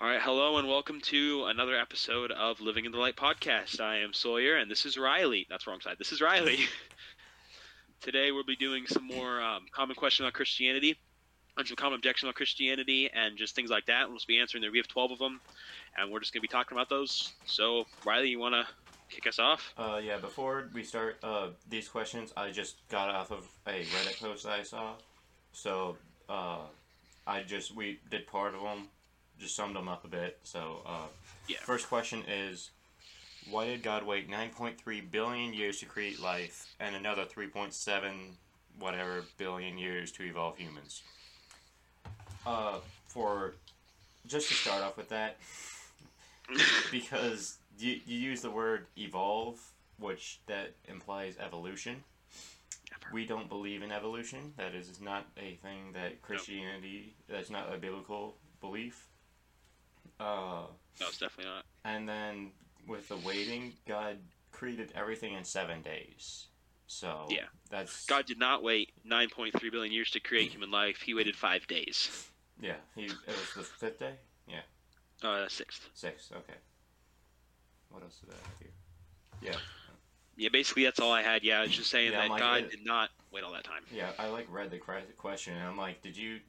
All right, hello and welcome to another episode of Living in the Light podcast. I am Sawyer and this is Riley. That's wrong side. This is Riley. Today we'll be doing some more um, common questions on Christianity, and some common objections on Christianity, and just things like that. We'll be answering there. We have 12 of them, and we're just going to be talking about those. So, Riley, you want to kick us off? Uh, yeah, before we start uh, these questions, I just got off of a Reddit post I saw. So, uh, I just, we did part of them, just summed them up a bit. So, uh, Yeah. first question is Why did God wait 9.3 billion years to create life and another 3.7 whatever billion years to evolve humans? Uh, for, just to start off with that, because you, you use the word evolve, which that implies evolution. We don't believe in evolution. That is not a thing that Christianity. That's not a biblical belief. Uh, No, it's definitely not. and then with the waiting, God created everything in seven days. So Yeah. that's God did not wait 9.3 billion years to create human life. He waited five days. Yeah, he it was the fifth day. Yeah. Uh, sixth. Sixth. Okay. What else did I have here? Yeah. Yeah, basically that's all I had. Yeah, I was just saying Yeah, that like, God uh, did not wait all that time. Yeah, I like read the question and I'm like, did you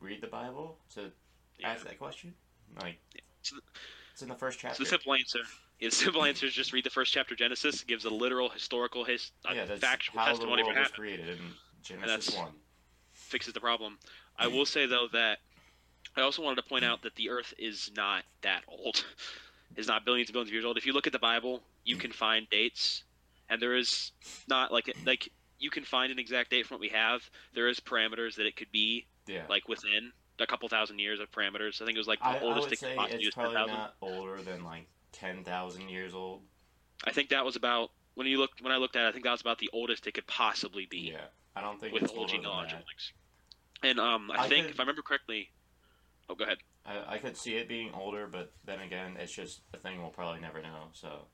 read the Bible to Yeah. ask that question? Like, So the- it's in the first So chapter. the simple answer, yeah, the simple answer is just read the first chapter of Genesis. It gives a literal historical his, uh, yeah, that's factual how testimony of world what was happened. created in Genesis one. Fixes the problem. I will say though that I also wanted to point out that the Earth is not that old. Is not billions and billions of years old. If you look at the Bible, you can find dates, and there is not like like you can find an exact date from what we have. There is parameters that it could be Yeah. like within a couple thousand years of parameters. I think it was like the I, I oldest would it could say possibly it's probably 10,000. not older than like ten thousand years old. I think that was about when you looked when I looked at it, I think that was about the oldest it could possibly be Yeah, I don't think with it's old links. And um, I, I think could- if I remember correctly, oh, go ahead. I, I could see it being older, but then again, it's just a thing we'll probably never know. So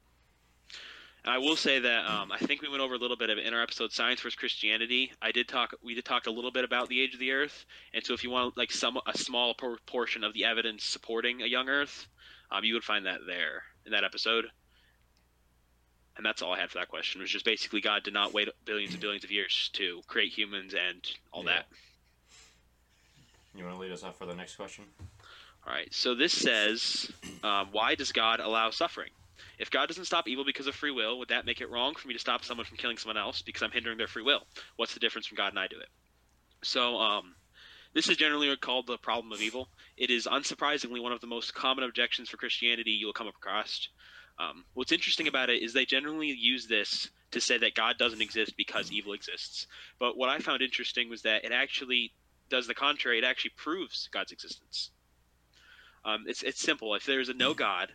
I will say that um, I think we went over a little bit of it in our episode "Science vs. Christianity." I did talk. We did talk a little bit about the age of the Earth, and so if you want like some a small portion of the evidence supporting a young Earth, um, you would find that there in that episode. And that's all I had for that question. It was just basically God did not wait billions and billions of years to create humans and all Yeah. that. you want to lead us off for the next question? All right. So this says, um, why does God allow suffering? If God doesn't stop evil because of free will, would that make it wrong for me to stop someone from killing someone else because I'm hindering their free will? What's the difference from God and I do it? So um, this is generally called the problem of evil. It is unsurprisingly one of the most common objections for Christianity you'll come across. Um, what's interesting about it is they generally use this to say that God doesn't exist because evil exists. But what I found interesting was that it actually does the contrary. It actually proves God's existence. Um, it's it's simple. If there's a no God,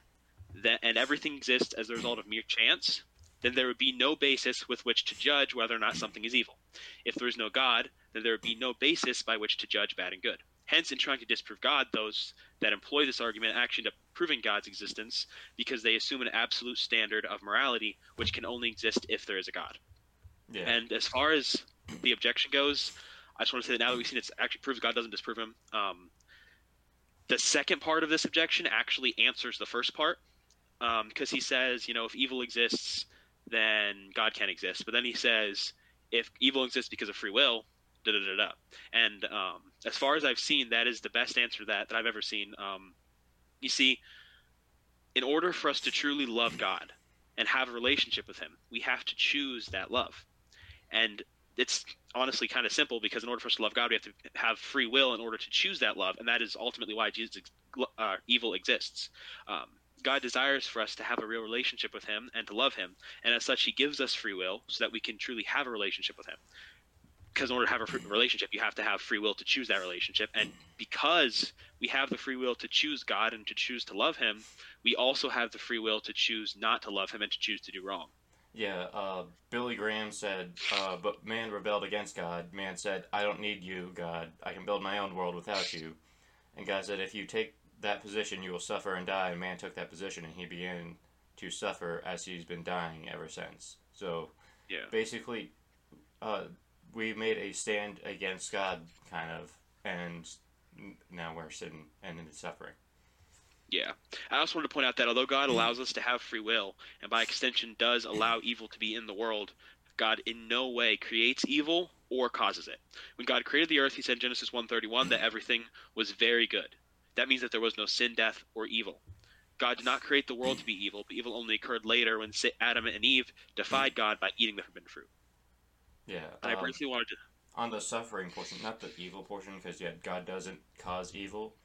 that and everything exists as the result of mere chance, then there would be no basis with which to judge whether or not something is evil. If there is no God, then there would be no basis by which to judge bad and good. Hence, in trying to disprove God, those that employ this argument actually end up proving God's existence because they assume an absolute standard of morality which can only exist if there is a God. Yeah. And as far as the objection goes, I just want to say that now that we've seen it actually proves God doesn't disprove him. Um, the second part of this objection actually answers the first part because he says, you know, if evil exists, then God can't exist. But then he says, if evil exists because of free will, da da da da. And um, as far as I've seen, that is the best answer to that that I've ever seen. Um, you see, in order for us to truly love God and have a relationship with Him, we have to choose that love. And it's honestly kind of simple because in order for us to love God, we have to have free will in order to choose that love, and that is ultimately why Jesus, uh, evil exists. Um, God desires for us to have a real relationship with Him and to love Him, and as such, He gives us free will so that we can truly have a relationship with Him. Because in order to have a relationship, you have to have free will to choose that relationship, and because we have the free will to choose God and to choose to love Him, we also have the free will to choose not to love Him and to choose to do wrong. Yeah, uh, Billy Graham said, uh, but man rebelled against God. Man said, I don't need you, God. I can build my own world without you. And God said, if you take that position, you will suffer and die. And man took that position, and he began to suffer as he's been dying ever since. So Yeah. basically, uh, we made a stand against God, kind of, and now we're sitting and in suffering. Yeah. I also wanted to point out that although God allows us to have free will, and by extension does allow evil to be in the world, God in no way creates evil or causes it. When God created the earth, he said in Genesis 1:31 that everything was very good. That means that there was no sin, death, or evil. God did not create the world to be evil, but evil only occurred later when Adam and Eve defied God by eating the forbidden fruit. Yeah. And I um, briefly wanted to on the suffering portion, not the evil portion, because yeah, God doesn't cause evil,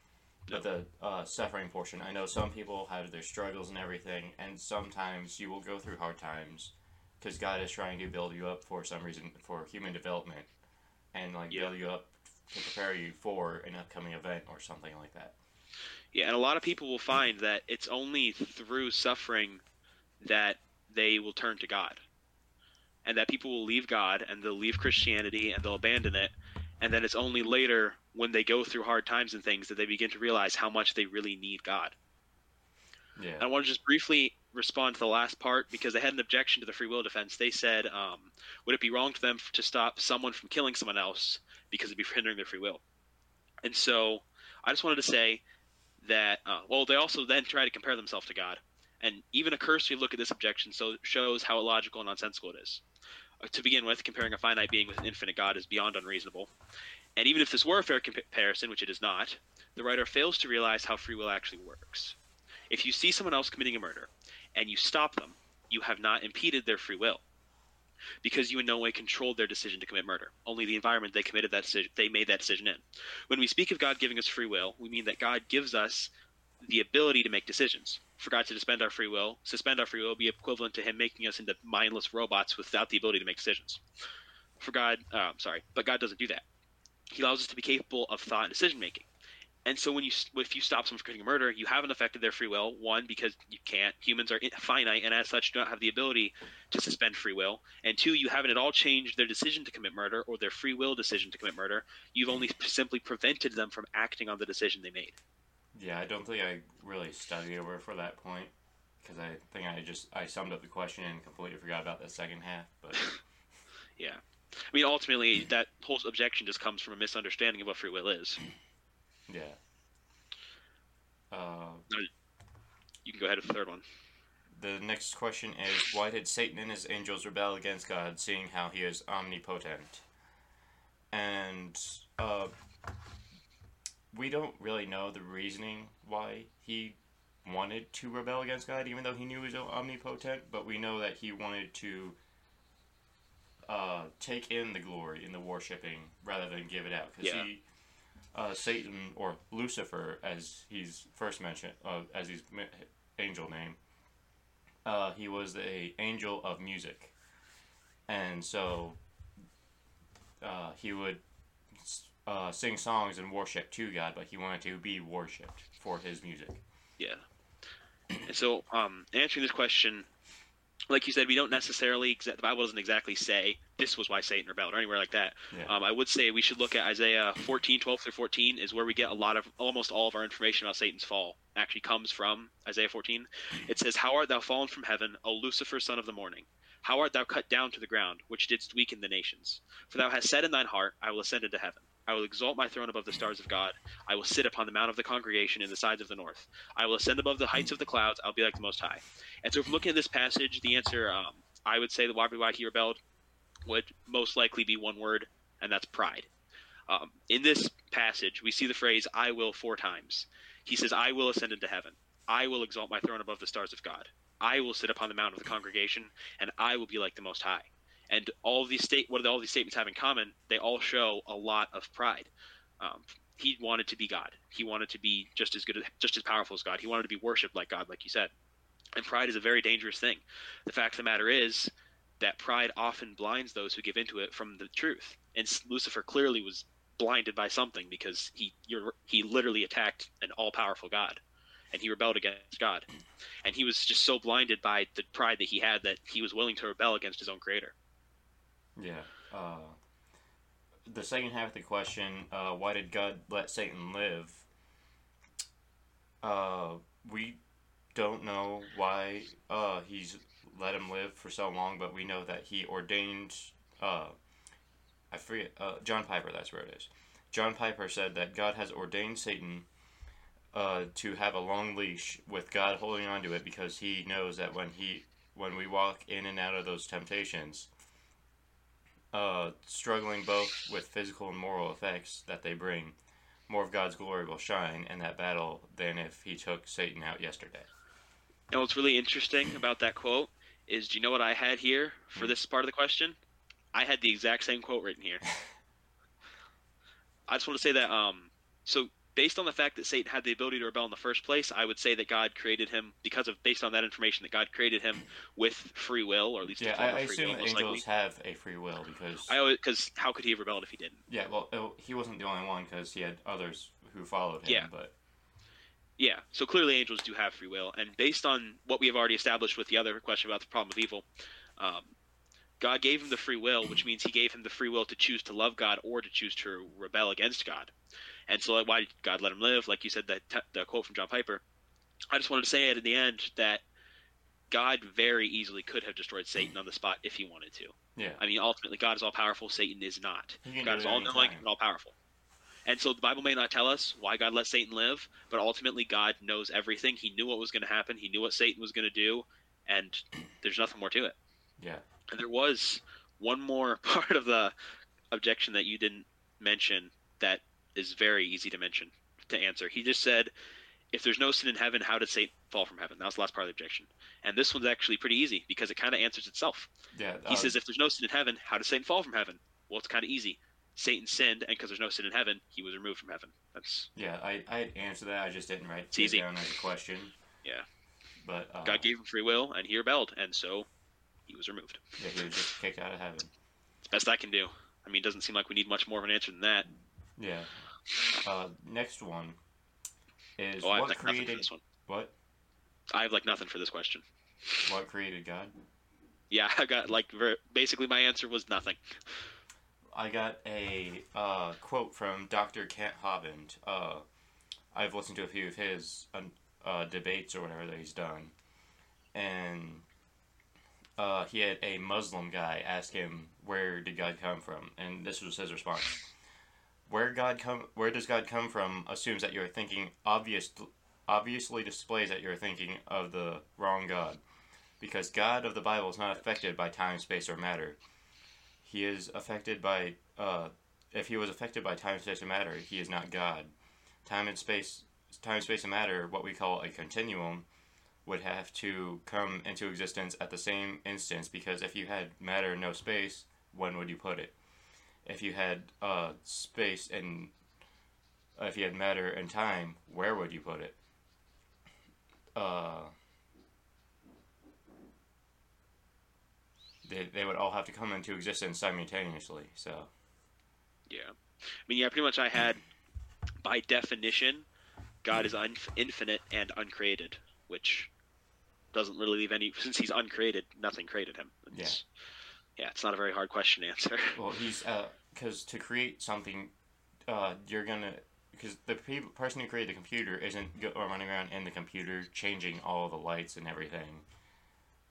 but the uh, suffering portion. I know some people have their struggles and everything, and sometimes you will go through hard times, because God is trying to build you up for some reason for human development, and like Yeah. build you up to prepare you for an upcoming event or something like that. Yeah, and a lot of people will find that it's only through suffering that they will turn to God. And that people will leave God and they'll leave Christianity and they'll abandon it. And then it's only later when they go through hard times and things that they begin to realize how much they really need God. Yeah. I want to just briefly respond to the last part because they had an objection to the free will defense. They said, um, would it be wrong to them to stop someone from killing someone else because it'd be hindering their free will? And so I just wanted to say that, uh, well, they also then try to compare themselves to God. And even a cursory look at this objection so shows how illogical and nonsensical it is. Uh, to begin with, comparing a finite being with an infinite God is beyond unreasonable. And even if this were a fair comparison, which it is not, the writer fails to realize how free will actually works. If you see someone else committing a murder and you stop them, you have not impeded their free will because you in no way controlled their decision to commit murder. Only the environment they committed that decision, they made that decision in. When we speak of God giving us free will, we mean that God gives us the ability to make decisions. For God to suspend our free will, suspend our free will, be equivalent to Him making us into mindless robots without the ability to make decisions. For God, uh, sorry, but God doesn't do that. He allows us to be capable of thought and decision making. And so when you if you stop someone from committing a murder, you haven't affected their free will. One, because you can't. Humans are finite, and as such, do not have the ability to suspend free will. And two, you haven't at all changed their decision to commit murder or their free will decision to commit murder. You've only simply prevented them from acting on the decision they made. Yeah, I don't think I really studied over for that point because I think I just I summed up the question and completely forgot about the second half. But Yeah. I mean, ultimately, that whole objection just comes from a misunderstanding of what free will is. Yeah. Uh, You can go ahead with the third one. the next question is why did Satan and his angels rebel against God, seeing how he is omnipotent? And uh, we don't really know the reasoning why he wanted to rebel against God, even though he knew he was omnipotent. But we know that he wanted to uh, take in the glory in the worshipping rather than give it out, because Yeah. he. Uh, Satan or Lucifer, as he's first mentioned, uh, as his angel name, uh, he was a angel of music, and so uh, he would uh, sing songs and worship to God, but he wanted to be worshipped for his music. Yeah. So, um, answering this question, like you said, we don't necessarily, the Bible doesn't exactly say this was why Satan rebelled or anywhere like that. Yeah. Um, I would say we should look at Isaiah 14, 12 through 14 is where we get a lot of, almost all of our information about Satan's fall actually comes from Isaiah 14. It says, How art thou fallen from heaven, O Lucifer, son of the morning? How art thou cut down to the ground, which didst weaken the nations? For thou hast said in thine heart, I will ascend into heaven. I will exalt my throne above the stars of God. I will sit upon the mount of the congregation in the sides of the north. I will ascend above the heights of the clouds. I'll be like the Most High. And so, if looking at this passage, the answer, um, I would say, the why he rebelled would most likely be one word, and that's pride. Um, in this passage, we see the phrase "I will" four times. He says, "I will ascend into heaven. I will exalt my throne above the stars of God. I will sit upon the mount of the congregation, and I will be like the Most High." And all these state, what do all these statements have in common? They all show a lot of pride. Um, he wanted to be God. He wanted to be just as good, just as powerful as God. He wanted to be worshipped like God, like you said. And pride is a very dangerous thing. The fact of the matter is that pride often blinds those who give into it from the truth. And Lucifer clearly was blinded by something because he he literally attacked an all-powerful God, and he rebelled against God. And he was just so blinded by the pride that he had that he was willing to rebel against his own creator. Yeah. Uh, the second half of the question, uh, why did God let Satan live? Uh, we don't know why uh, he's let him live for so long, but we know that he ordained. Uh, I forget. Uh, John Piper, that's where it is. John Piper said that God has ordained Satan uh, to have a long leash with God holding onto it because He knows that when He when we walk in and out of those temptations, uh, struggling both with physical and moral effects that they bring, more of God's glory will shine in that battle than if He took Satan out yesterday. And what's really interesting about that quote is, do you know what I had here for this part of the question? I had the exact same quote written here. I just want to say that, um, so based on the fact that Satan had the ability to rebel in the first place, I would say that God created him because of based on that information that God created him with free will, or at least Yeah, I, I assume will, angels likely. have a free will because I always because how could he have rebelled if he didn't? yeah, well, it- he wasn't the only one because he had others who followed him. Yeah. but Yeah, so clearly angels do have free will, and based on what we have already established with the other question about the problem of evil, um, God gave him the free will, which means He gave him the free will to choose to love God or to choose to rebel against God. And so, why did God let him live? Like you said, that t- the quote from John Piper. I just wanted to say it in the end that God very easily could have destroyed Satan on the spot if he wanted to. yeah, I mean, ultimately, God is all powerful. Satan is not. God is all knowing and all powerful. And so the Bible may not tell us why God let Satan live, but ultimately God knows everything. He knew what was going to happen. He knew what Satan was going to do, and there's nothing more to it. yeah, And there was one more part of the objection that you didn't mention that is very easy to mention to answer. He just said, if there's no sin in heaven, how did Satan fall from heaven? That was the last part of the objection. And this one's actually pretty easy because it kind of answers itself. yeah. He uh, says, if there's no sin in heaven, how does Satan fall from heaven? Well, it's kind of easy. Satan sinned, and because there's no sin in heaven, he was removed from heaven. That's yeah, I I answered that. I just didn't write It's it down as a question. Yeah. but uh, God gave him free will, and he rebelled, and so he was removed. yeah, he was just kicked out of heaven. It's the best I can do. I mean, it doesn't seem like we need much more of an answer than that. Yeah. Uh, next one is Oh, what like created this one. what? I have like nothing for this question. What created God? Yeah, I got like ver- basically my answer was nothing. I got a uh, quote from Dr. Kent Hovind. Uh, I've listened to a few of his um, uh, debates or whatever that he's done, and uh, he had a Muslim guy ask him where did God come from, and this was his response: Where God come, where does God come from? Assumes that you're thinking obvious, obviously displays that you're thinking of the wrong God, because God of the Bible is not affected by time, space, or matter. He is affected by uh, if he was affected by time space and matter he is not god. Time and space time space and matter what we call a continuum would have to come into existence at the same instance. Because if you had matter and no space when would you put it if you had uh, space and if you had matter and time where would you put it uh, they, they would all have to come into existence simultaneously. So Yeah, I mean, yeah, pretty much I had by definition, God is un- infinite and uncreated, which doesn't really leave any since he's uncreated, nothing created him. It's, yeah, it's not a very hard question to answer. well, he's because to create something, uh, you're gonna because the pe- person who created the computer isn't go- running around in the computer changing all the lights and everything.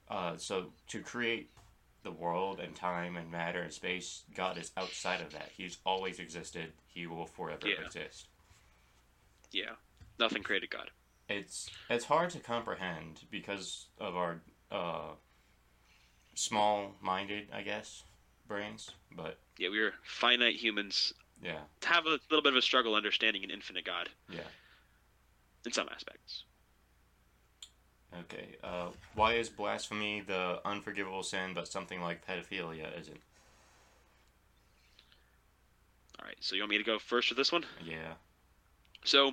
Uh, so to create the world and time and matter and space, God is outside of that. He's always existed. He will forever Yeah. exist. yeah, nothing created God. it's it's hard to comprehend because of our uh, small-minded, I guess, brains. But Yeah, we are finite humans yeah, have a little bit of a struggle understanding an infinite God yeah. in some aspects. Okay. Uh, why is blasphemy the unforgivable sin, but something like pedophilia isn't? All right, so you want me to go first with this one? Yeah. So,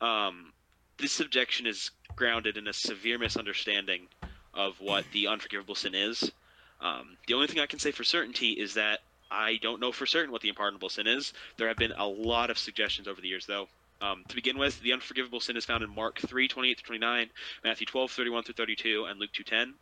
um, this objection is grounded in a severe misunderstanding of what the unforgivable sin is. Um, the only thing I can say for certainty is that I don't know for certain what the unpardonable sin is. There have been a lot of suggestions over the years, though. Um, to begin with, the unforgivable sin is found in Mark 3, 28 to 29, Matthew 12, 31 through 32, and Luke 2, 10.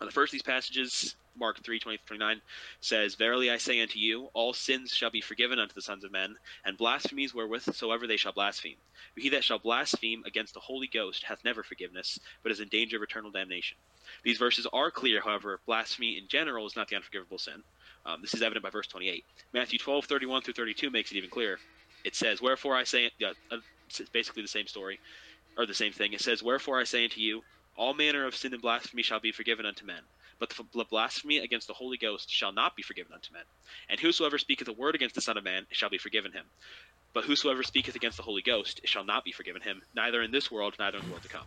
Uh, the first of these passages, Mark 3, 28 to 29, says, Verily I say unto you, all sins shall be forgiven unto the sons of men, and blasphemies wherewith soever they shall blaspheme. But he that shall blaspheme against the Holy Ghost hath never forgiveness, but is in danger of eternal damnation. These verses are clear, however, blasphemy in general is not the unforgivable sin. Um, this is evident by verse 28. Matthew 12, 31 through 32 makes it even clearer. It says, Wherefore I say, uh, It's basically the same story, or the same thing. It says, "Wherefore I say unto you, all manner of sin and blasphemy shall be forgiven unto men, but the blasphemy against the Holy Ghost shall not be forgiven unto men. And whosoever speaketh a word against the Son of Man shall be forgiven him. But whosoever speaketh against the Holy Ghost shall not be forgiven him, neither in this world, neither in the world to come."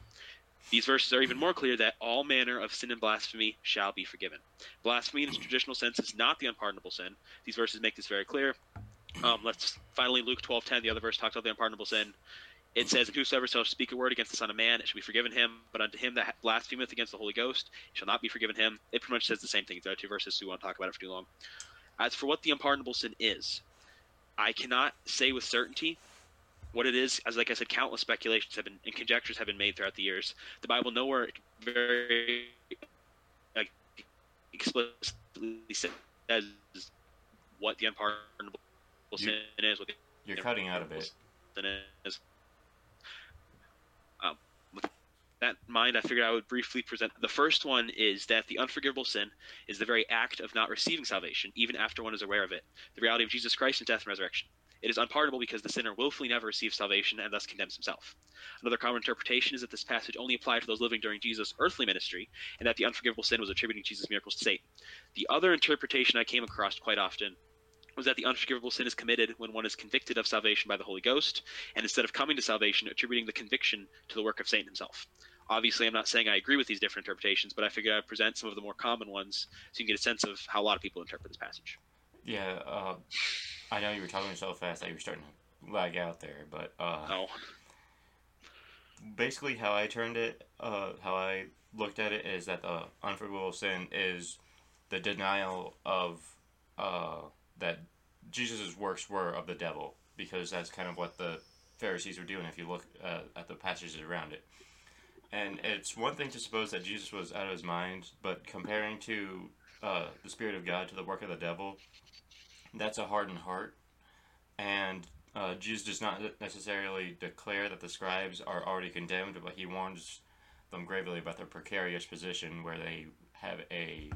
These verses are even more clear that all manner of sin and blasphemy shall be forgiven. Blasphemy in its traditional sense is not the unpardonable sin. These verses make this very clear. Um, let's finally Luke twelve ten. The other verse talks about the unpardonable sin. It says, "And whosoever shall speak a word against the Son of Man, it shall be forgiven him. But unto him that blasphemeth against the Holy Ghost, it shall not be forgiven him." It pretty much says the same thing. There are two verses, so we won't talk about it for too long. As for what the unpardonable sin is, I cannot say with certainty what it is, as like I said, countless speculations have been and conjectures have been made throughout the years. The Bible nowhere very like, explicitly says what the unpardonable you, sin is. What the you're cutting out a bit. Sin is. Um, with that in mind, I figured I would briefly present. The first one is that the unforgivable sin is the very act of not receiving salvation, even after one is aware of it. The reality of Jesus Christ and death and resurrection. It is unpardonable because the sinner willfully never receives salvation and thus condemns himself. Another common interpretation is that this passage only applied to those living during Jesus' earthly ministry, and that the unforgivable sin was attributing Jesus' miracles to Satan. The other interpretation I came across quite often was that the unforgivable sin is committed when one is convicted of salvation by the Holy Ghost, and instead of coming to salvation, attributing the conviction to the work of Satan himself. Obviously, I'm not saying I agree with these different interpretations, but I figured I'd present some of the more common ones so you can get a sense of how a lot of people interpret this passage. Yeah, uh, I know you were talking so fast that you were starting to lag out there, but uh, oh. basically how I turned it, uh, how I looked at it is that the unforgivable sin is the denial of uh, that Jesus' works were of the devil, because that's kind of what the Pharisees were doing. If you look uh, at the passages around it, and it's one thing to suppose that Jesus was out of his mind, but comparing to uh, the Spirit of God to the work of the devil, that's a hardened heart. And uh, Jesus does not necessarily declare that the scribes are already condemned, but he warns them gravely about their precarious position where they have a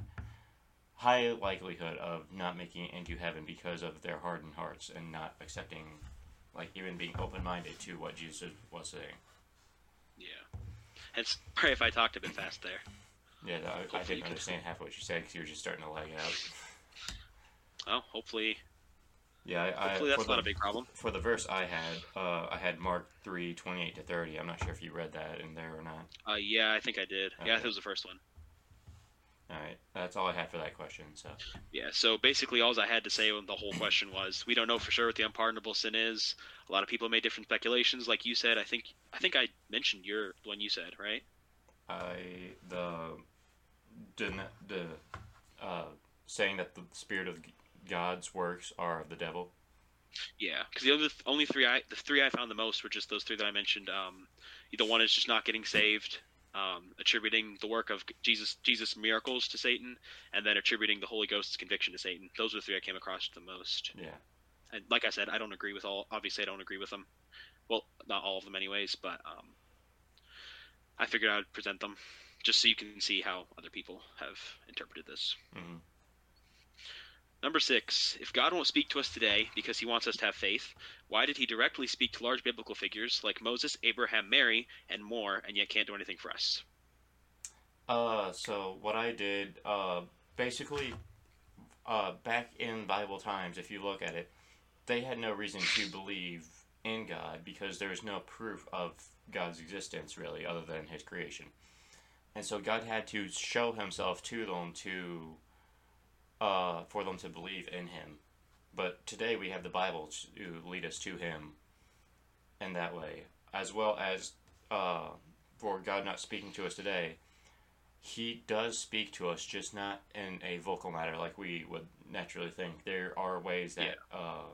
high likelihood of not making it into heaven because of their hardened hearts and not accepting, like, even being open minded to what Jesus was saying. Yeah. And sorry if I talked a bit fast there. Yeah, I, I didn't understand half of what you said because you were just starting to lag out. Oh, hopefully. Yeah, I, hopefully that's not the, a big problem. For the verse I had, uh, I had Mark three twenty eight to thirty. I'm not sure if you read that in there or not. Uh, yeah, I think I did. Okay. Yeah, it was the first one. All right, that's all I had for that question. So. Yeah, so basically, all I had to say on the whole question was, we don't know for sure what the unpardonable sin is. A lot of people made different speculations, like you said. I think I think I mentioned your one you said, right? I the the the uh, saying that the spirit of God's works are of the devil. Yeah, because the th- only three I the three I found the most were just those three that I mentioned. Um, either one is just not getting saved, um, attributing the work of Jesus Jesus miracles to Satan, and then attributing the Holy Ghost's conviction to Satan. Those are the three I came across the most. Yeah. And like I said, I don't agree with all. Obviously, I don't agree with them. Well, not all of them, anyways. But um, I figured I would present them just so you can see how other people have interpreted this. Mm-hmm. Number six, if God won't speak to us today because he wants us to have faith, why did he directly speak to large biblical figures like Moses, Abraham, Mary, and more, and yet can't do anything for us? Uh, so what I did, uh, basically, uh, back in Bible times, if you look at it, they had no reason to believe in God because there was no proof of God's existence, really, other than his creation. And so God had to show himself to them to uh, for them to believe in him. But today we have the Bible to lead us to him in that way, as well as uh, for God not speaking to us today. He does speak to us, just not in a vocal matter like we would naturally think. There are ways that yeah. uh,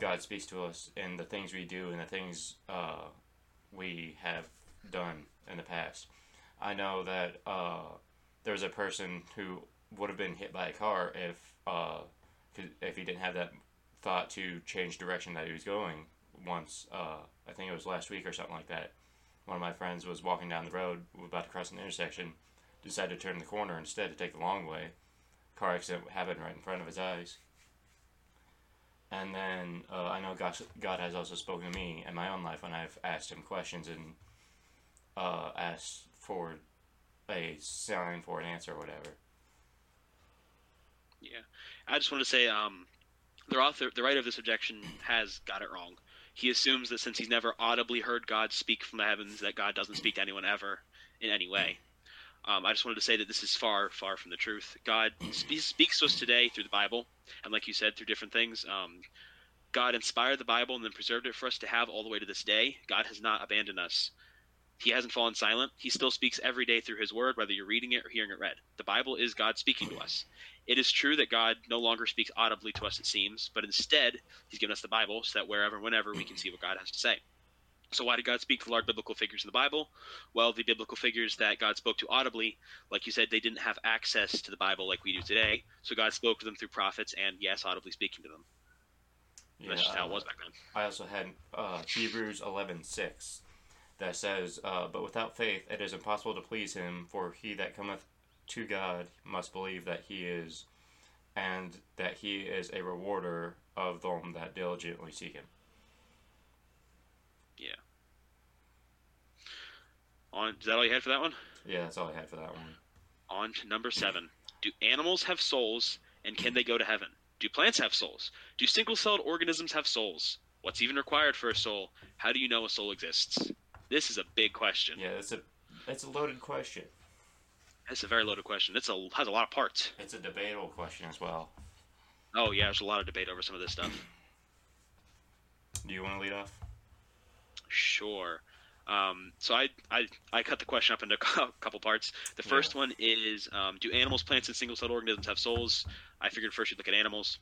God speaks to us in the things we do and the things uh, we have done in the past. I know that uh, there's a person who would have been hit by a car if uh, if he didn't have that thought to change direction that he was going. Once uh, I think it was last week or something like that. One of my friends was walking down the road, about to cross an intersection, decided to turn the corner instead to take the long way. Car accident happened right in front of his eyes. And then uh, I know God, God has also spoken to me in my own life when I've asked Him questions and uh, asked for a sign for an answer or whatever. Yeah, I just want to say, um, the author, the writer of this objection, has got it wrong. He assumes that since he's never audibly heard God speak from the heavens, that God doesn't speak to anyone ever in any way. Um, I just wanted to say that this is far, far from the truth. God spe- speaks to us today through the Bible, and like you said, through different things. Um, God inspired the Bible and then preserved it for us to have all the way to this day. God has not abandoned us. He hasn't fallen silent. He still speaks every day through His Word, whether you're reading it or hearing it read. The Bible is God speaking to us. It is true that God no longer speaks audibly to us, it seems, but instead, He's given us the Bible so that wherever, and whenever, we can see what God has to say. So, why did God speak to large biblical figures in the Bible? Well, the biblical figures that God spoke to audibly, like you said, they didn't have access to the Bible like we do today. So, God spoke to them through prophets and, yes, audibly speaking to them. Yeah, That's just how it was back then. I also had uh, Hebrews eleven six, that says, uh, "But without faith it is impossible to please him. For he that cometh to God must believe that he is, and that he is a rewarder of them that diligently seek him." Yeah. On, is that all you had for that one? Yeah, that's all I had for that one. On to number seven. Do animals have souls, and can they go to heaven? Do plants have souls? Do single celled organisms have souls? What's even required for a soul? How do you know a soul exists? This is a big question. Yeah, it's a it's a loaded question. It's a very loaded question. It's a has a lot of parts. It's a debatable question as well. Oh yeah, there's a lot of debate over some of this stuff. Do you want to lead off? Sure. Um, so I, I I cut the question up into a couple parts. The Yeah. first one is um, do animals, plants, and single-celled organisms have souls? I figured first you'd look at animals.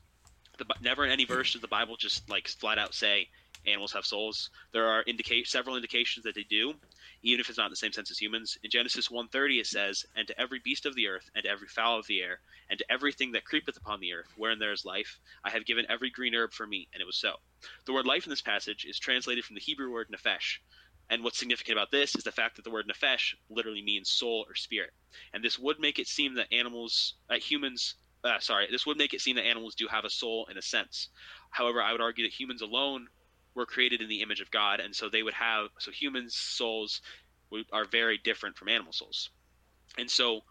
The, never in any verse does the Bible just like flat out say animals have souls. There are several indications that they do, even if it's not in the same sense as humans. In Genesis 1:30 it says, "And to every beast of the earth, and to every fowl of the air, and to everything that creepeth upon the earth, wherein there is life, I have given every green herb for meat." And it was so. The word life in this passage is translated from the Hebrew word nephesh, and what's significant about this is the fact that the word nefesh literally means soul or spirit. And this would make it seem that animals, uh, humans, uh, sorry, this would make it seem that animals do have a soul in a sense. However, I would argue that humans alone were created in the image of God, and so they would have, so humans' souls are very different from animal souls. And so,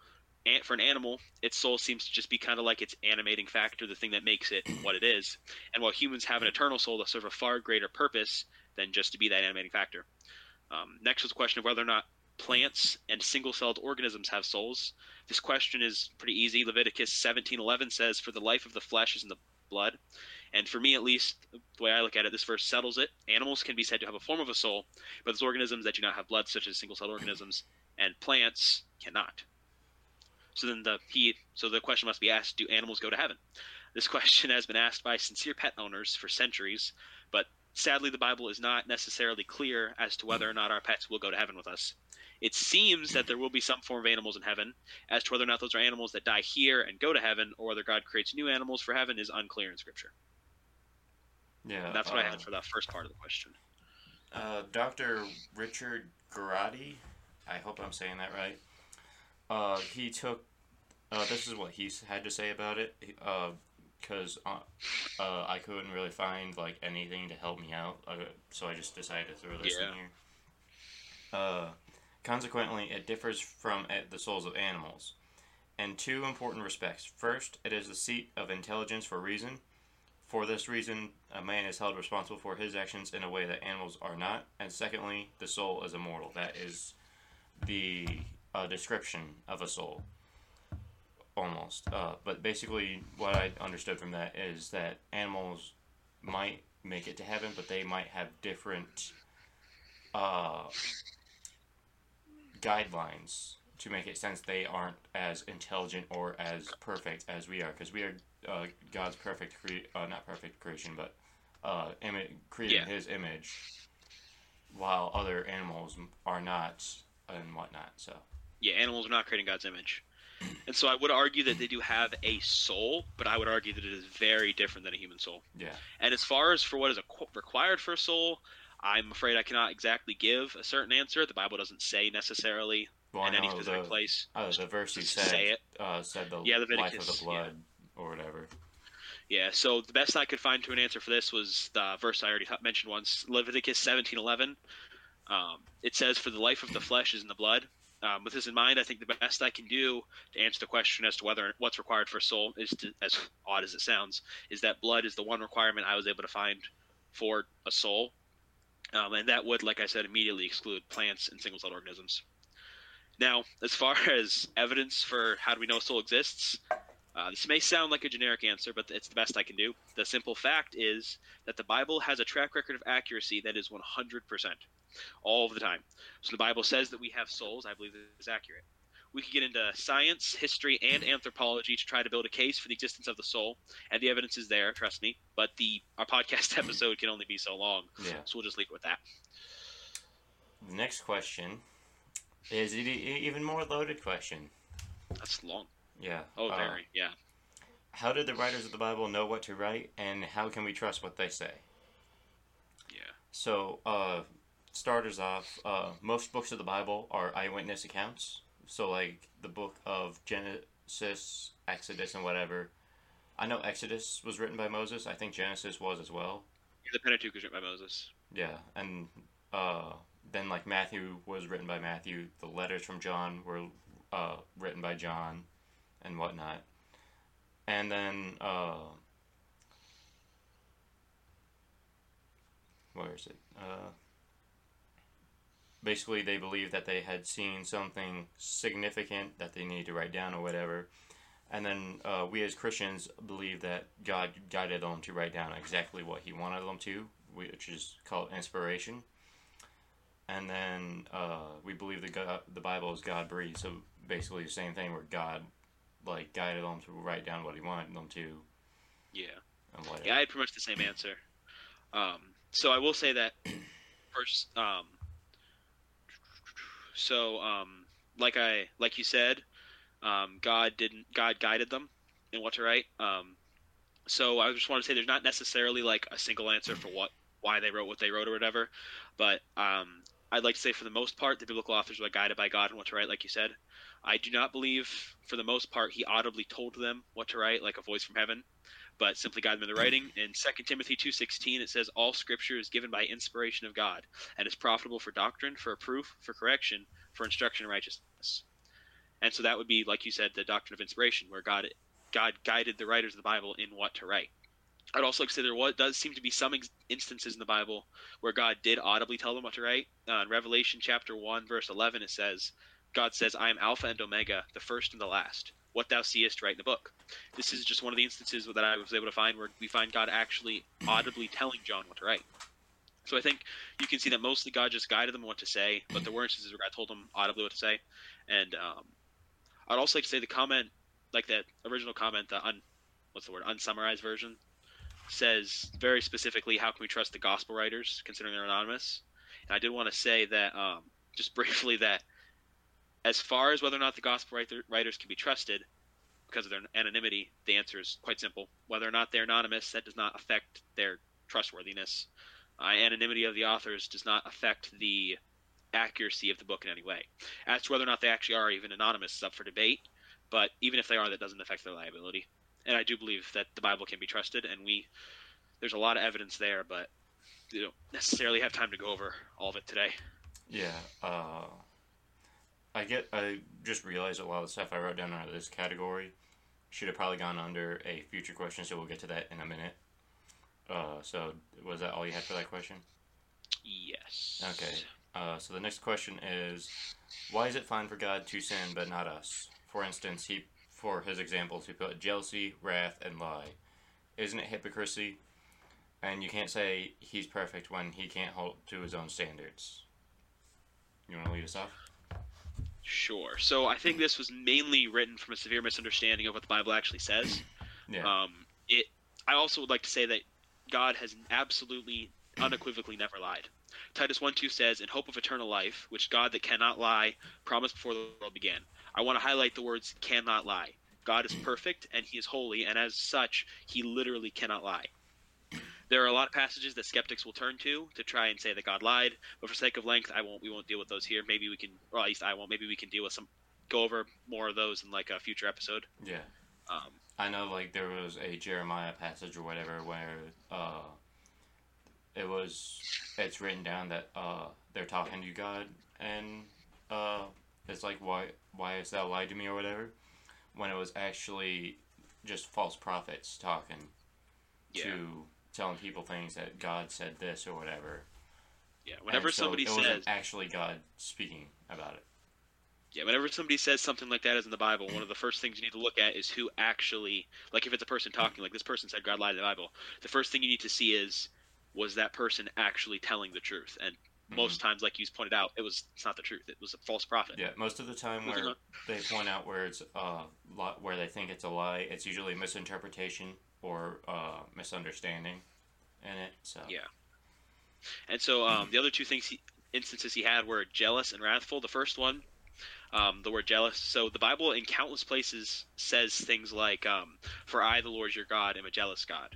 for an animal, its soul seems to just be kind of like its animating factor, the thing that makes it what it is. And while humans have an eternal soul that serve a far greater purpose than just to be that animating factor. Um, next was the question of whether or not plants and single-celled organisms have souls. This question is pretty easy. Leviticus 17:11 says, "For the life of the flesh is in the blood." And for me, at least, the way I look at it, this verse settles it. Animals can be said to have a form of a soul, but there's organisms that do not have blood, such as single-celled organisms, and plants cannot. So then the he so the question must be asked: Do animals go to heaven? This question has been asked by sincere pet owners for centuries, but sadly, the Bible is not necessarily clear as to whether or not our pets will go to heaven with us. It seems that there will be some form of animals in heaven. As to whether or not those are animals that die here and go to heaven, or whether God creates new animals for heaven, is unclear in Scripture. Yeah, And that's what I uh, had for that first part of the question. Uh, Dr. Richard Garati, I hope I'm saying that right. Uh, he took. Uh, this is what he had to say about it. Because uh, uh, I couldn't really find like anything to help me out, uh, so I just decided to throw this Yeah. in here. Consequently, it differs from uh, the souls of animals in two important respects. First, it is the seat of intelligence for reason. For this reason, a man is held responsible for his actions in a way that animals are not. And secondly, the soul is immortal. That is the uh, description of a soul, almost. Uh, but basically, what I understood from that is that animals might make it to heaven, but they might have different uh, guidelines to make it sense they aren't as intelligent or as perfect as we are because we are uh, God's perfect cre- uh, not perfect creation but uh, imi- creating Yeah. his image while other animals are not and whatnot so Yeah, animals are not creating God's image. And so I would argue that they do have a soul, but I would argue that it is very different than a human soul. yeah And as far as for what is a, required for a soul, I'm afraid I cannot exactly give a certain answer. The Bible doesn't say necessarily well, in any specific the, place. uh, the verse you said say it. Uh, said the Yeah, life of the yeah. blood or whatever Yeah, so the best I could find to an answer for this was the verse I already mentioned once, Leviticus 17:11. Um, it says, "For the life of the flesh is in the blood." Um, with this in mind, I think the best I can do to answer the question as to whether what's required for a soul is, to, as odd as it sounds, is that blood is the one requirement I was able to find for a soul, um, and that would, like I said, immediately exclude plants and single-celled organisms. Now, as far as evidence for how do we know soul exists, uh, this may sound like a generic answer, but it's the best I can do. The simple fact is that the Bible has a track record of accuracy that is 100%, all of the time. So the Bible says that we have souls. I believe is accurate. We could get into science, history, and anthropology to try to build a case for the existence of the soul, and the evidence is there. Trust me. But the our podcast episode can only be so long, Yeah. so we'll just leave it with that. The next question is an even more loaded question. That's long. Yeah. Oh, uh, very. Yeah. How did the writers of the Bible know what to write, and how can we trust what they say? Yeah. So, uh, starters off, uh, most books of the Bible are eyewitness accounts. So, like the book of Genesis, Exodus, and whatever. I know Exodus was written by Moses. I think Genesis was as well. The Pentateuch was written by Moses. Yeah, and uh, then like Matthew was written by Matthew. The letters from John were uh, written by John, and whatnot. And then uh, where is it? Basically, they believed that they had seen something significant that they needed to write down or whatever. And then uh, we as Christians believe that God guided them to write down exactly what He wanted them to, which is called inspiration. And then uh, we believe that God, the Bible is God breathed, so basically the same thing where God like guided them to write down what He wanted them to Yeah. and. Yeah, I had pretty much the same answer. Um, so I will say that first. Um, so, um, like I like you said, um, God didn't. God guided them in what to write. Um, so I just want to say there's not necessarily like a single answer for what why they wrote what they wrote or whatever, but um, I'd like to say for the most part the biblical authors were guided by God in what to write, like you said. I do not believe, for the most part, he audibly told them what to write, like a voice from heaven but simply guide them in the writing. In 2 Timothy 2.16, it says, All scripture is given by inspiration of God, and is profitable for doctrine, for proof, for correction, for instruction in righteousness. And so that would be, like you said, the doctrine of inspiration, where God God guided the writers of the Bible in what to write. I'd also like to say there was, does seem to be some instances in the Bible where God did audibly tell them what to write. Uh, in Revelation chapter 1, verse 11, it says, God says, I am Alpha and Omega, the first and the last. What thou seest, write in the book. This is just one of the instances that I was able to find where we find God actually audibly telling John what to write. So I think you can see that mostly God just guided them what to say, but there were instances where God told them audibly what to say. And um, I'd also like to say the comment, like that original comment, the un, what's the word, unsummarized version, says very specifically how can we trust the gospel writers, considering they're anonymous. And I did want to say that um, just briefly that as far as whether or not the gospel writer, writers can be trusted because of their anonymity, the answer is quite simple. Whether or not they're anonymous, that does not affect their trustworthiness. Uh, anonymity of the authors does not affect the accuracy of the book in any way. As to whether or not they actually are even anonymous is up for debate, but even if they are, that doesn't affect their liability. And I do believe that the Bible can be trusted, and we there's a lot of evidence there, but you don't necessarily have time to go over all of it today. Yeah. Uh, I get. I just realized a lot of the stuff I wrote down under this category should have probably gone under a future question, so we'll get to that in a minute. Uh, so was that all you had for that question? Yes. Okay. Uh, so the next question is, why is it fine for God to sin but not us? For instance, he for his examples he put jealousy, wrath, and lie. Isn't it hypocrisy? And you can't say he's perfect when he can't hold to his own standards. You want to lead us off? Sure. So I think this was mainly written from a severe misunderstanding of what the Bible actually says. Yeah. Um, it. I also would like to say that God has absolutely, unequivocally never lied. Titus 1 2 says, In hope of eternal life, which God that cannot lie promised before the world began. I want to highlight the words cannot lie. God is perfect and he is holy, and as such, he literally cannot lie. There are a lot of passages that skeptics will turn to to try and say that God lied, but for sake of length, I won't. We won't deal with those here. Maybe we can, or at least I won't. Maybe we can deal with some, go over more of those in like a future episode. yeah. Um, I know like there was a Jeremiah passage or whatever where uh, it was it's written down that uh, they're talking to God and uh, it's like why why is that lied to me or whatever when it was actually just false prophets talking Yeah. to telling people things that God said this or whatever. Yeah. Whenever so somebody it says, wasn't actually God speaking about it. yeah, whenever somebody says something like that is in the Bible, one of the first things you need to look at is who actually, like, if it's a person talking, like this person said God lied in the Bible. The first thing you need to see is, was that person actually telling the truth? And most times, like you pointed out, it was it's not the truth. It was a false prophet. Yeah, most of the time where they point out where it's uh where they think it's a lie, it's usually a misinterpretation or uh, misunderstanding in it. So Yeah. And so um, the other two things he, instances he had were jealous and wrathful. The first one, um, the word jealous. So the Bible in countless places says things like, um, "For I, the Lord your God, am a jealous God."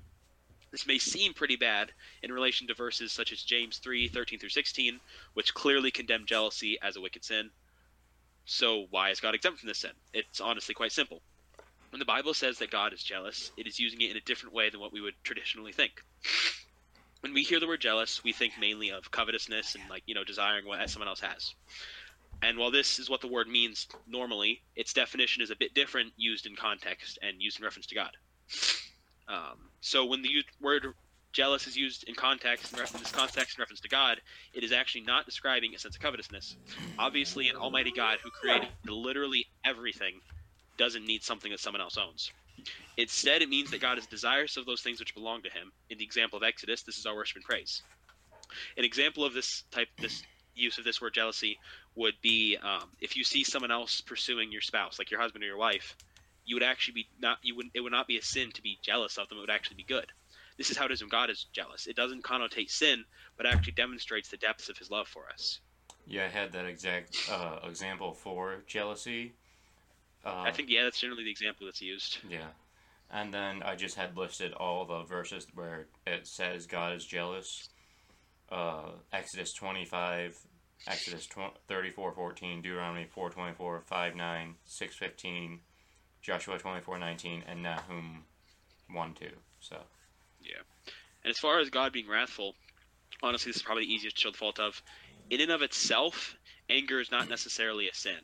This may seem pretty bad in relation to verses such as James 3, 13 through 16, which clearly condemn jealousy as a wicked sin. So why is God exempt from this sin? It's honestly quite simple. When the Bible says that God is jealous, it is using it in a different way than what we would traditionally think when we hear the word jealous, we think mainly of covetousness and like you know desiring what someone else has. And while this is what the word means normally, its definition is a bit different used in context and used in reference to God. Um, so when the word jealous is used in context in reference, context in reference to God, it is actually not describing a sense of covetousness. Obviously, an Almighty God who created literally everything doesn't need something that someone else owns. Instead, it means that God is desirous of those things which belong to Him. In the example of Exodus, this is our worship and praise. An example of this type, this use of this word jealousy, would be um, if you see someone else pursuing your spouse, like your husband or your wife, you would actually be not you would it would not be a sin to be jealous of them. It would actually be good. This is how it is when God is jealous. It doesn't connotate sin, but actually demonstrates the depths of His love for us. yeah, I had that exact uh, example for jealousy. Uh, I think yeah, that's generally the example that's used. yeah, and then I just had listed all the verses where it says God is jealous. Uh, Exodus twenty five. Exodus 20, 34, 14, Deuteronomy 4, 24, 5, 9, 6, 15, Joshua 24, 19, and Nahum 1, 2. So, Yeah, And as far as God being wrathful, honestly, this is probably the easiest to show the fault of. In and of itself, anger is not necessarily a sin.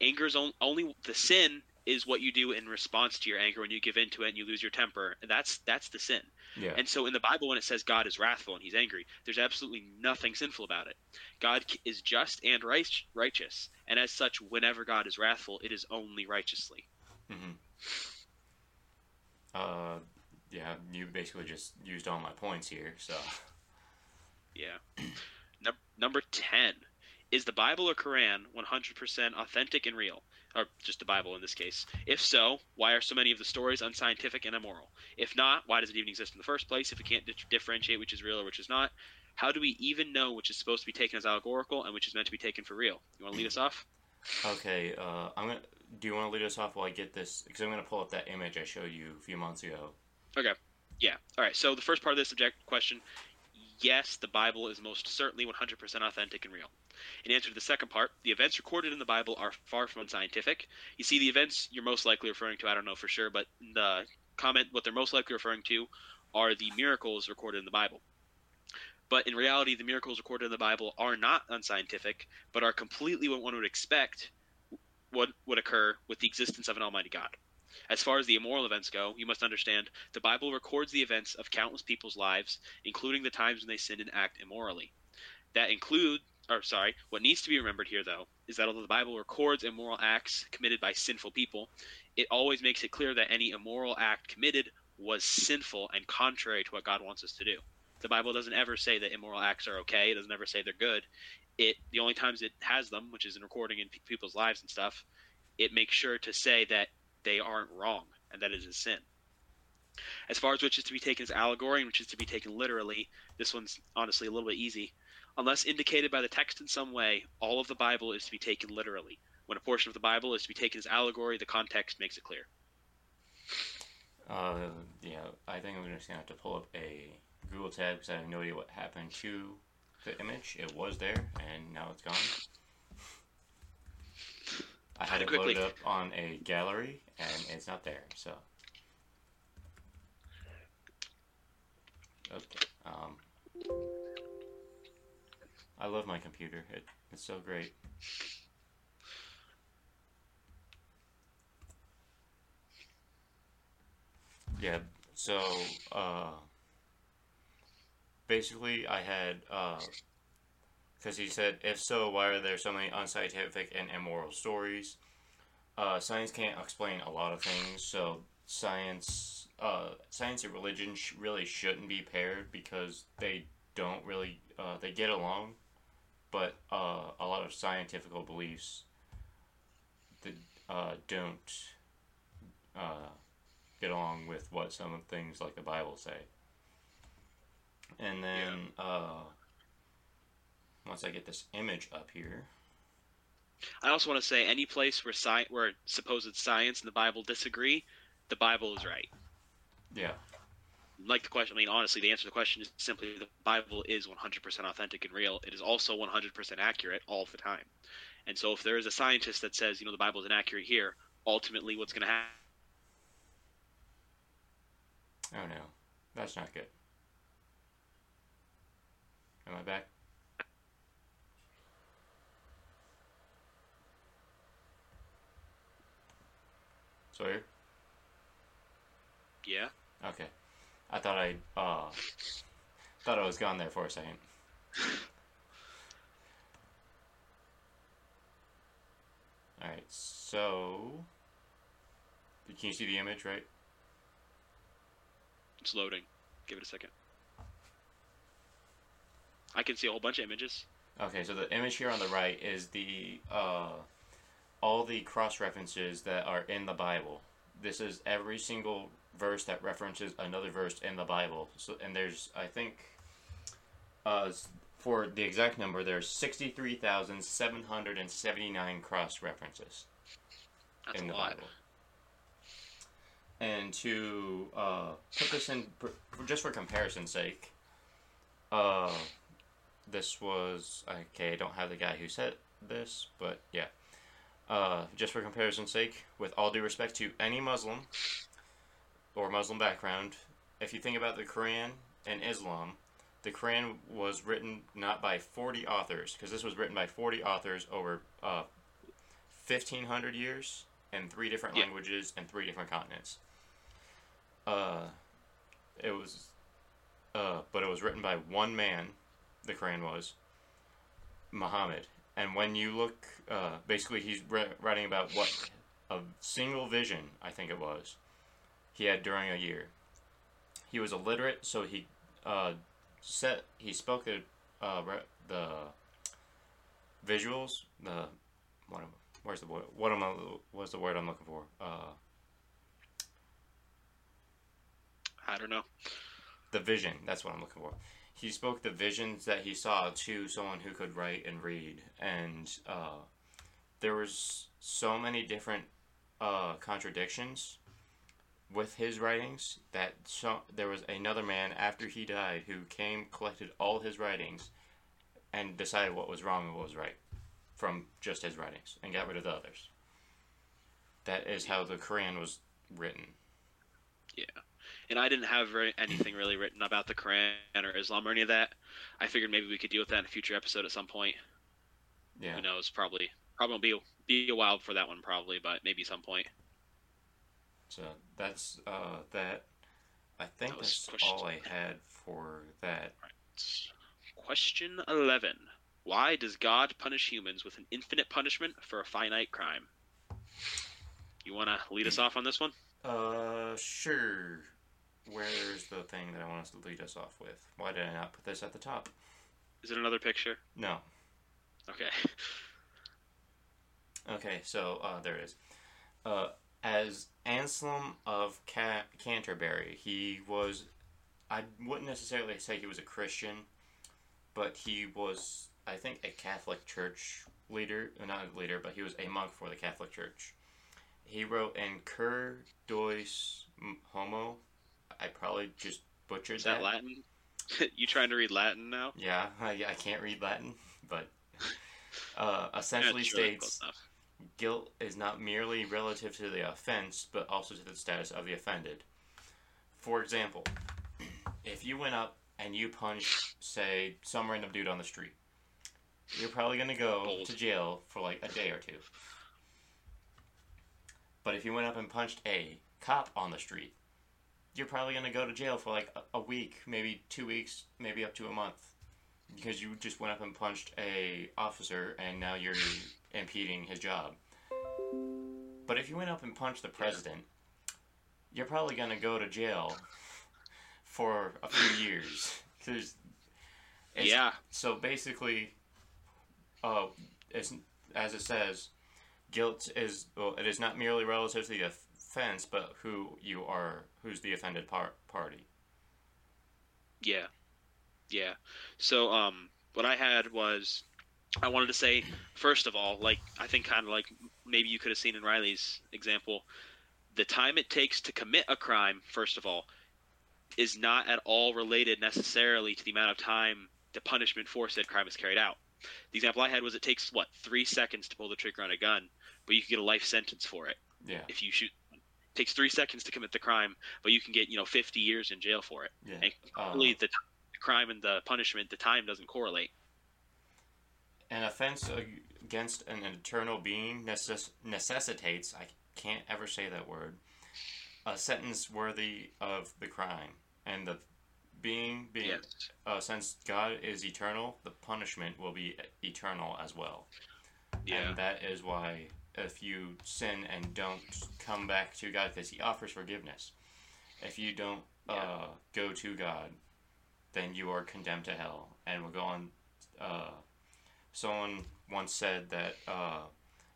Anger is on- only the sin is what you do in response to your anger when you give in to it and you lose your temper. That's that's the sin. yeah. And so in the Bible, when it says God is wrathful and He's angry, there's absolutely nothing sinful about it. God is just and right, righteous, and as such, whenever God is wrathful, it is only righteously. hmm Uh, yeah, you basically just used all my points here, so. Yeah. Num- number 10. Is the Bible or Quran 100% authentic and real? Or just the Bible in this case. If so, why are so many of the stories unscientific and immoral? If not, why does it even exist in the first place if we can't di- differentiate which is real or which is not? How do we even know which is supposed to be taken as allegorical and which is meant to be taken for real? You want to lead us off? Okay, uh, I'm gonna. Do you want to lead us off while I get this? Because I'm gonna pull up that image I showed you a few months ago. Okay. Yeah. All right. So the first part of this subject question yes, the Bible is most certainly 100% authentic and real. In answer to the second part, the events recorded in the Bible are far from unscientific. You see, the events you're most likely referring to, I don't know for sure, but the comment, what they're most likely referring to are the miracles recorded in the Bible. But in reality, the miracles recorded in the Bible are not unscientific, but are completely what one would expect would, would occur with the existence of an Almighty God. As far as the immoral events go, you must understand the Bible records the events of countless people's lives, including the times when they sinned and act immorally. That include, or sorry, what needs to be remembered here though, is that although the Bible records immoral acts committed by sinful people, it always makes it clear that any immoral act committed was sinful and contrary to what God wants us to do. The Bible doesn't ever say that immoral acts are okay. It doesn't ever say they're good. It the only times it has them, which is in recording in people's lives and stuff, it makes sure to say that they aren't wrong and that is a sin. As far as which is to be taken as allegory and which is to be taken literally, this one's honestly a little bit easy. Unless indicated by the text in some way, all of the Bible is to be taken literally. When a portion of the Bible is to be taken as allegory, the context makes it clear. Uh, yeah, I think I'm just gonna have to pull up a Google tab because I have no idea what happened to the image. It was there and now it's gone. I had it loaded up on a gallery, and it's not there. So. Okay. Um. I love my computer. It, it's so great. Yeah. So, uh, basically, I had uh, because he said, if so, why are there so many unscientific and immoral stories? Uh, science can't explain a lot of things, so science, uh, science and religion sh- really shouldn't be paired because they don't really, uh, they get along, but uh, a lot of scientific beliefs that uh, don't uh, get along with what some of things like the Bible say. And then uh, once I get this image up here, I also want to say any place where sci- where supposed science and the Bible disagree, the Bible is right. yeah, Like the question, I mean, honestly, the answer to the question is simply the Bible is 100% authentic and real. It is also 100% accurate all the time. And so, if there is a scientist that says, you know, the Bible is inaccurate here, ultimately, what's going to happen? oh no, that's not good. Am I back? Sawyer? Yeah. Okay. I thought I uh thought I was gone there for a second. Alright, so can you see the image, right? It's loading. Give it a second. I can see a whole bunch of images. Okay, so the image here on the right is the uh, all the cross references that are in the Bible. This is every single verse that references another verse in the Bible. So, and there's I think uh, for the exact number, there's sixty three thousand seven hundred and seventy nine cross references That's in a the lot. Bible. And to uh, put this in, just for comparison's sake, uh, this was okay. I don't have the guy who said this, but yeah. Uh, just for comparison's sake, with all due respect to any Muslim or Muslim background, if you think about the Quran and Islam, the Quran was written not by 40 authors, because this was written by 40 authors over uh, 1,500 years in three different Yeah. languages and three different continents. Uh, it was, uh, but it was written by one man. The Quran was Muhammad, and when you look, uh, basically, he's re- writing about what a single vision, I think it was, he had during a year. He was illiterate, so he uh, set he spoke the uh, re- the visuals the what am, where's the word what am I what's the word I'm looking for uh, I don't know. the vision that's what I'm looking for he spoke the visions that he saw to someone who could write and read. And uh, there was so many different uh, contradictions with his writings that so, there was another man after he died who came collected all his writings and decided what was wrong and what was right from just his writings and got rid of the others. That is how the quran was written And I didn't have very, anything really written about the Quran or Islam or any of that. I figured maybe we could deal with that in a future episode at some point. yeah Who knows? Probably, probably be be a while for that one, probably, but maybe some point. so that's uh, that i think That that's questions. all i had for that Right. Question eleven: Why does God punish humans with an infinite punishment for a finite crime? You want to lead us off on this one? uh sure where's the thing that i want us to lead us off with why did i not put this at the top Is it another picture? no Okay. Okay, so uh, there it is. Uh, as Anselm of Ca- Canterbury, he was. I wouldn't necessarily say he was a Christian, but he was, I think, a Catholic Church leader. uh, Not a leader, but he was a monk for the Catholic Church. He wrote in Cur Dois Homo. I probably just butchered Is that Latin? you trying to read Latin now? Yeah, I, I can't read Latin, but uh, essentially states guilt is not merely relative to the offense, but also to the status of the offended. For example, if you went up and you punched, say, some random dude on the street, you're probably gonna go Bold. to jail for like a day or two. But if you went up and punched a cop on the street, you're probably gonna go to jail for like a, a week, maybe two weeks, maybe up to a month, because you just went up and punched a officer, and now you're impeding his job. But if you went up and punched the president, you're probably gonna go to jail for a few years. 'Cause it's- yeah, So basically, uh, as, as it says, guilt is well, it is not merely relative to the offense, but who you are, who's the offended par- party. yeah, yeah. So um, what I had was I wanted to say first of all, like I think kind of like maybe you could have seen in Riley's example, the time it takes to commit a crime, first of all, is not at all related necessarily to the amount of time the punishment for said crime is carried out. The example I had was it takes what three seconds to pull the trigger on a gun, but you can get a life sentence for it Yeah, if you shoot. It takes three seconds to commit the crime, but you can get you know 50 years in jail for it. yeah. And Uh, really, the, t- the crime and the punishment, the time doesn't correlate. an offense against an eternal being necess- necessitates, I can't ever say that word, a sentence worthy of the crime. And the being, being Yes. uh, since God is eternal, the punishment will be eternal as well. Yeah. And that is why if you sin and don't come back to God, because He offers forgiveness, if you don't uh, go to God, then you are condemned to hell and will go on. Uh, someone once said that uh,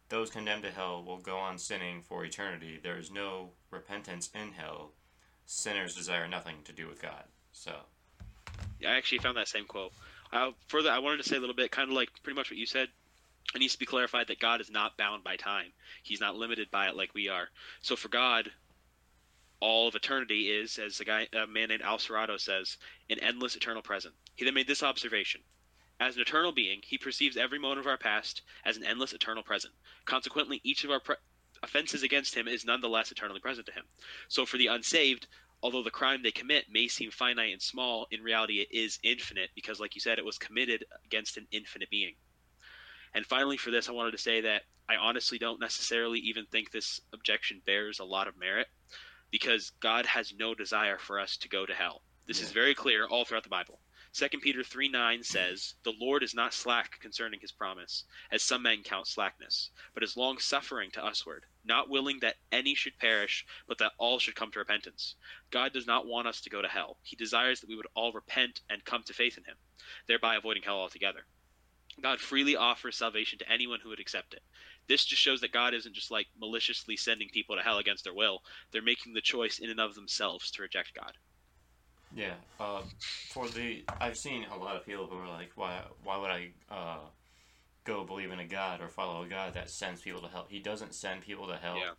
those condemned to hell will go on sinning for eternity. There is no repentance in hell. Sinners desire nothing to do with God. So, I actually found that same quote. Uh, further, I wanted to say a little bit, kind of like pretty much what you said. It needs to be clarified that God is not bound by time. He's not limited by it like we are. So for God, all of eternity is, as a guy, a man named Al Serrato says, an endless eternal present. He then made this observation: as an eternal being, he perceives every moment of our past as an endless eternal present. Consequently, each of our pre- offenses against him is nonetheless eternally present to him. So for the unsaved, although the crime they commit may seem finite and small, in reality it is infinite because, like you said, it was committed against an infinite being. And finally, for this, I wanted to say that I honestly don't necessarily even think this objection bears a lot of merit because God has no desire for us to go to hell. This is very clear all throughout the Bible. 2 Peter 3 9 says, The Lord is not slack concerning his promise, as some men count slackness, but is long suffering to usward, not willing that any should perish, but that all should come to repentance. God does not want us to go to hell. He desires that we would all repent and come to faith in him, thereby avoiding hell altogether. God freely offers salvation to anyone who would accept it. This just shows that God isn't just like maliciously sending people to hell against their will. They're making the choice in and of themselves to reject God. yeah. Uh, for the, I've seen a lot of people who are like, why, why would I uh, go believe in a God or follow a God that sends people to hell? He doesn't send people to hell. Yeah.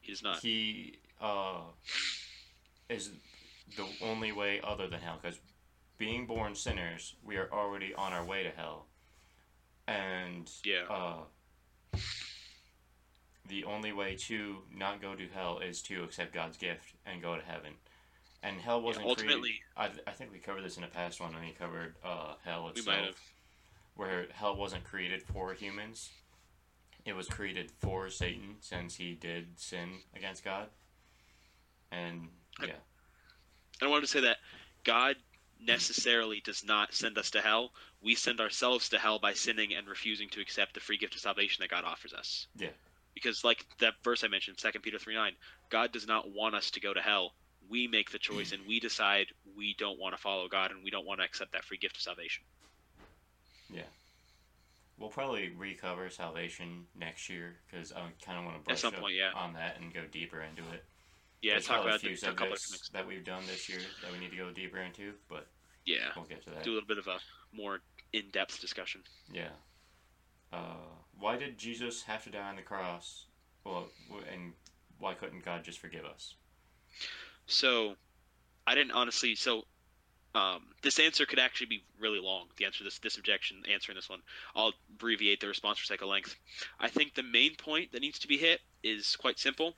He does not. He uh, is the only way other than hell because being born sinners, we are already on our way to hell. And Yeah. uh, the only way to not go to hell is to accept God's gift and go to heaven. And hell wasn't ultimately- created. I, I think we covered this in a past one when we covered uh, hell We itself, might have. where hell wasn't created for humans. It was created for Satan since he did sin against God. And yeah, And I wanted to say that God necessarily does not send us to hell. We send ourselves to hell by sinning and refusing to accept the free gift of salvation that God offers us. Yeah. Because like that verse I mentioned, 2 Peter 3 9, God does not want us to go to hell. We make the choice and we decide we don't want to follow God and we don't want to accept that free gift of salvation. Yeah. We'll probably recover salvation next year because I kind of want to brush some up point, yeah. on that and go deeper into it. Yeah, There's talk about a few the, a couple of subjects that we've done this year that we need to go deeper into, but Yeah, we'll get to that. do a little bit of a more in-depth discussion. Yeah. Uh, why did Jesus have to die on the cross? Well, and why couldn't God just forgive us? So, I didn't honestly. So, um, this answer could actually be really long. The answer to this this objection, answering this one, I'll abbreviate the response for sake of length. I think the main point that needs to be hit is quite simple.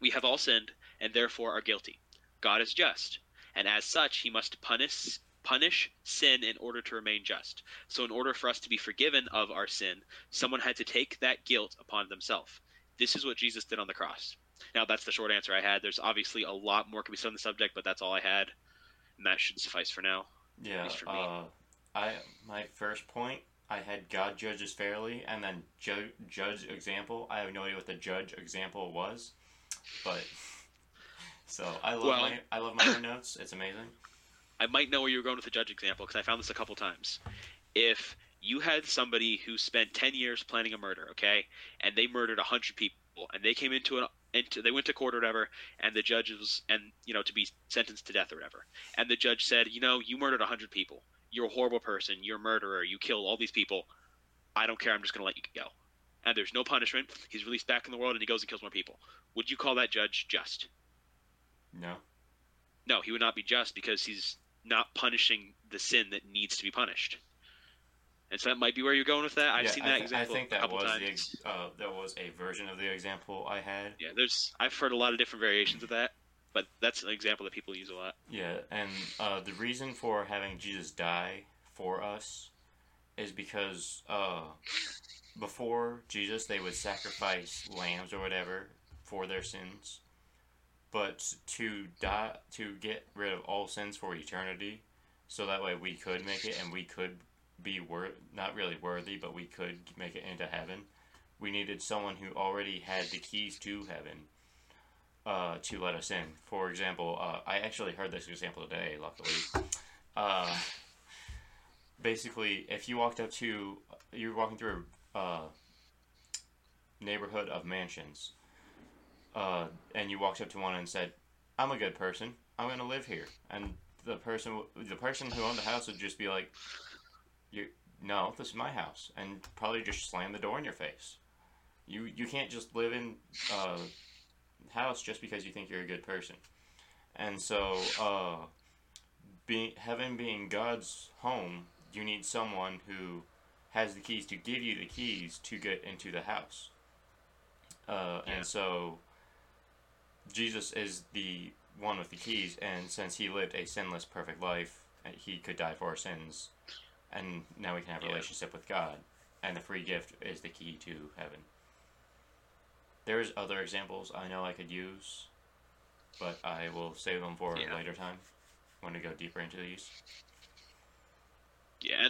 We have all sinned and therefore are guilty. God is just, and as such, He must punish punish sin in order to remain just. So, in order for us to be forgiven of our sin, someone had to take that guilt upon themselves. This is what Jesus did on the cross. Now, that's the short answer I had. There's obviously a lot more can be said on the subject, but that's all I had, and that should suffice for now. Yeah. for me. Uh, I my first point, I had God judges fairly, and then ju- judge example. I have no idea what the judge example was, but so I love Well- my I love my own notes. It's amazing. I might know where you were going with the judge example because I found this a couple times. If you had somebody who spent 10 years planning a murder, okay, and they murdered 100 people, and they came into an into they went to court or whatever, and the judge was and you know to be sentenced to death or whatever, and the judge said, you know, you murdered 100 people, you're a horrible person, you're a murderer, you killed all these people, I don't care, I'm just gonna let you go, and there's no punishment, he's released back in the world and he goes and kills more people. Would you call that judge just? No. No, he would not be just because he's not punishing the sin that needs to be punished. And so that might be where you're going with that. I've Yeah, seen I that example I think a that couple was times. the ex- uh, that was a version of the example I had. Yeah, there's I've heard a lot of different variations of that, but that's an example that people use a lot. Yeah, and uh, the reason for having Jesus die for us is because uh, before Jesus, they would sacrifice lambs or whatever for their sins, but to die to get rid of all sins for eternity, so that way we could make it and we could be wor- not really worthy, but we could make it into heaven. We needed someone who already had the keys to heaven uh, to let us in. For example, uh, I actually heard this example today, luckily. Uh, basically, if you walked up to, you're walking through a uh, neighborhood of mansions, uh, and you walked up to one and said, "I'm a good person. I'm going to live here," and the person, the person who owned the house would just be like, "You, no, this is my house," and probably just slam the door in your face. You you can't just live in uh, house just because you think you're a good person. And so, uh, being heaven being God's home, you need someone who has the keys to give you the keys to get into the house. Uh, Yeah. And so, Jesus is the one with the keys, and since he lived a sinless, perfect life, uh, he could die for our sins, and now we can have a Yeah. relationship with God, and the free gift is the key to heaven. There's other examples I know I could use, but I will save them for Yeah. a later time when we go deeper into these. Yeah.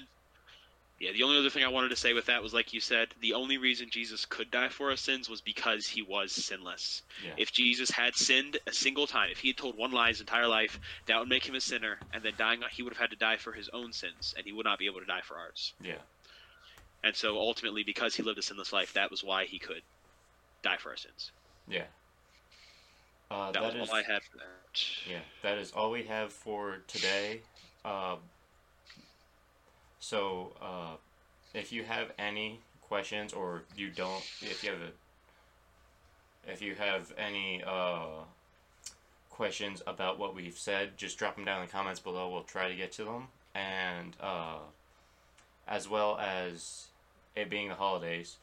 Yeah, the only other thing I wanted to say with that was like you said, the only reason Jesus could die for our sins was because he was sinless. Yeah. If Jesus had sinned a single time, if he had told one lie his entire life, that would make him a sinner, and then dying he would have had to die for his own sins, and he would not be able to die for ours. Yeah. And so ultimately because he lived a sinless life, that was why he could die for our sins. Yeah. Uh, That, that was is all I had for that. yeah. That is all we have for today. Uh, so uh, if you have any questions or you don't, if you have a, if you have any uh, questions about what we've said, just drop them down in the comments below. We'll try to get to them, and uh, as well as it being the holidays.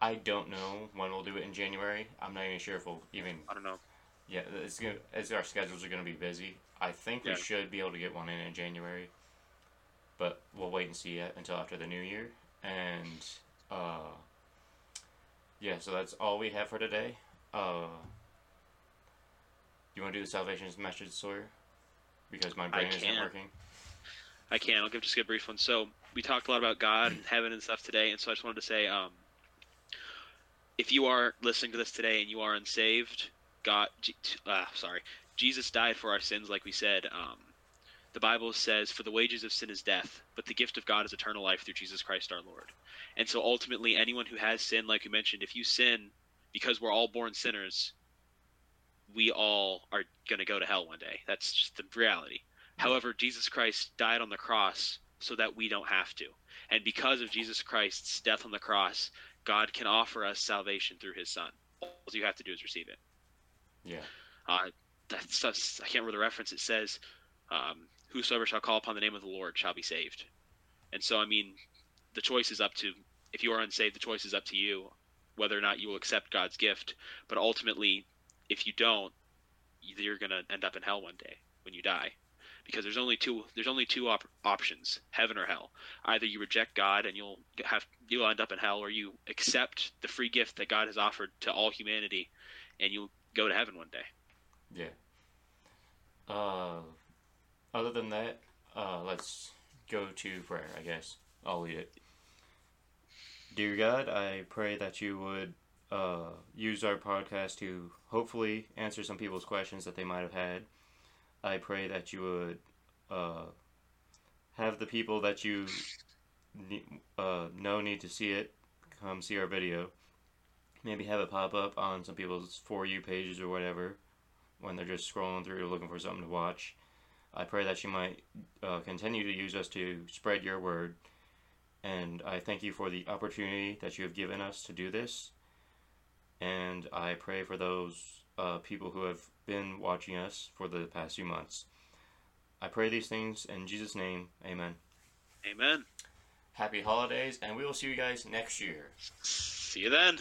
I don't know when we'll do it in January. I'm not even sure if we'll even I don't know. yeah, it's gonna as our schedules are gonna be busy. I think Yeah. we should be able to get one in in January, but we'll wait and see yet until after the new year. And uh, yeah, so that's all we have for today. Uh, you want to do the salvation's message, Sawyer? Because my brain isn't working. I can. I'll give just a brief one. So we talked a lot about God and heaven and stuff today, and so I just wanted to say, um, if you are listening to this today and you are unsaved, God, uh, sorry, Jesus died for our sins, like we said. Um, the Bible says, "For the wages of sin is death, but the gift of God is eternal life through Jesus Christ our Lord." And so ultimately, anyone who has sin, like you mentioned, if you sin, because we're all born sinners, we all are going to go to hell one day. That's just the reality. However, Jesus Christ died on the cross so that we don't have to. And because of Jesus Christ's death on the cross, God can offer us salvation through his son. All you have to do is receive it. Yeah, Uh, that's, that's, I can't remember the reference. It says, um, Whosoever shall call upon the name of the Lord shall be saved. And so, I mean, the choice is up to, if you are unsaved, the choice is up to you whether or not you will accept God's gift. But ultimately, if you don't, you're going to end up in hell one day when you die because there's only two there's only two op- options heaven or hell either you reject god and you'll have you'll end up in hell or you accept the free gift that god has offered to all humanity and you'll go to heaven one day Yeah. Uh, other than that, uh, let's go to prayer, I guess. I'll lead it. Dear God, I pray that you would uh, use our podcast to hopefully answer some people's questions that they might have had. I pray that you would uh, have the people that you uh, know need to see it come see our video. Maybe have it pop up on some people's For You pages or whatever when they're just scrolling through looking for something to watch. I pray that you might uh, continue to use us to spread your word. And I thank you for the opportunity that you have given us to do this. And I pray for those uh, people who have been watching us for the past few months. I pray these things in Jesus' name. Amen. amen Happy holidays, and we will see you guys next year. see you then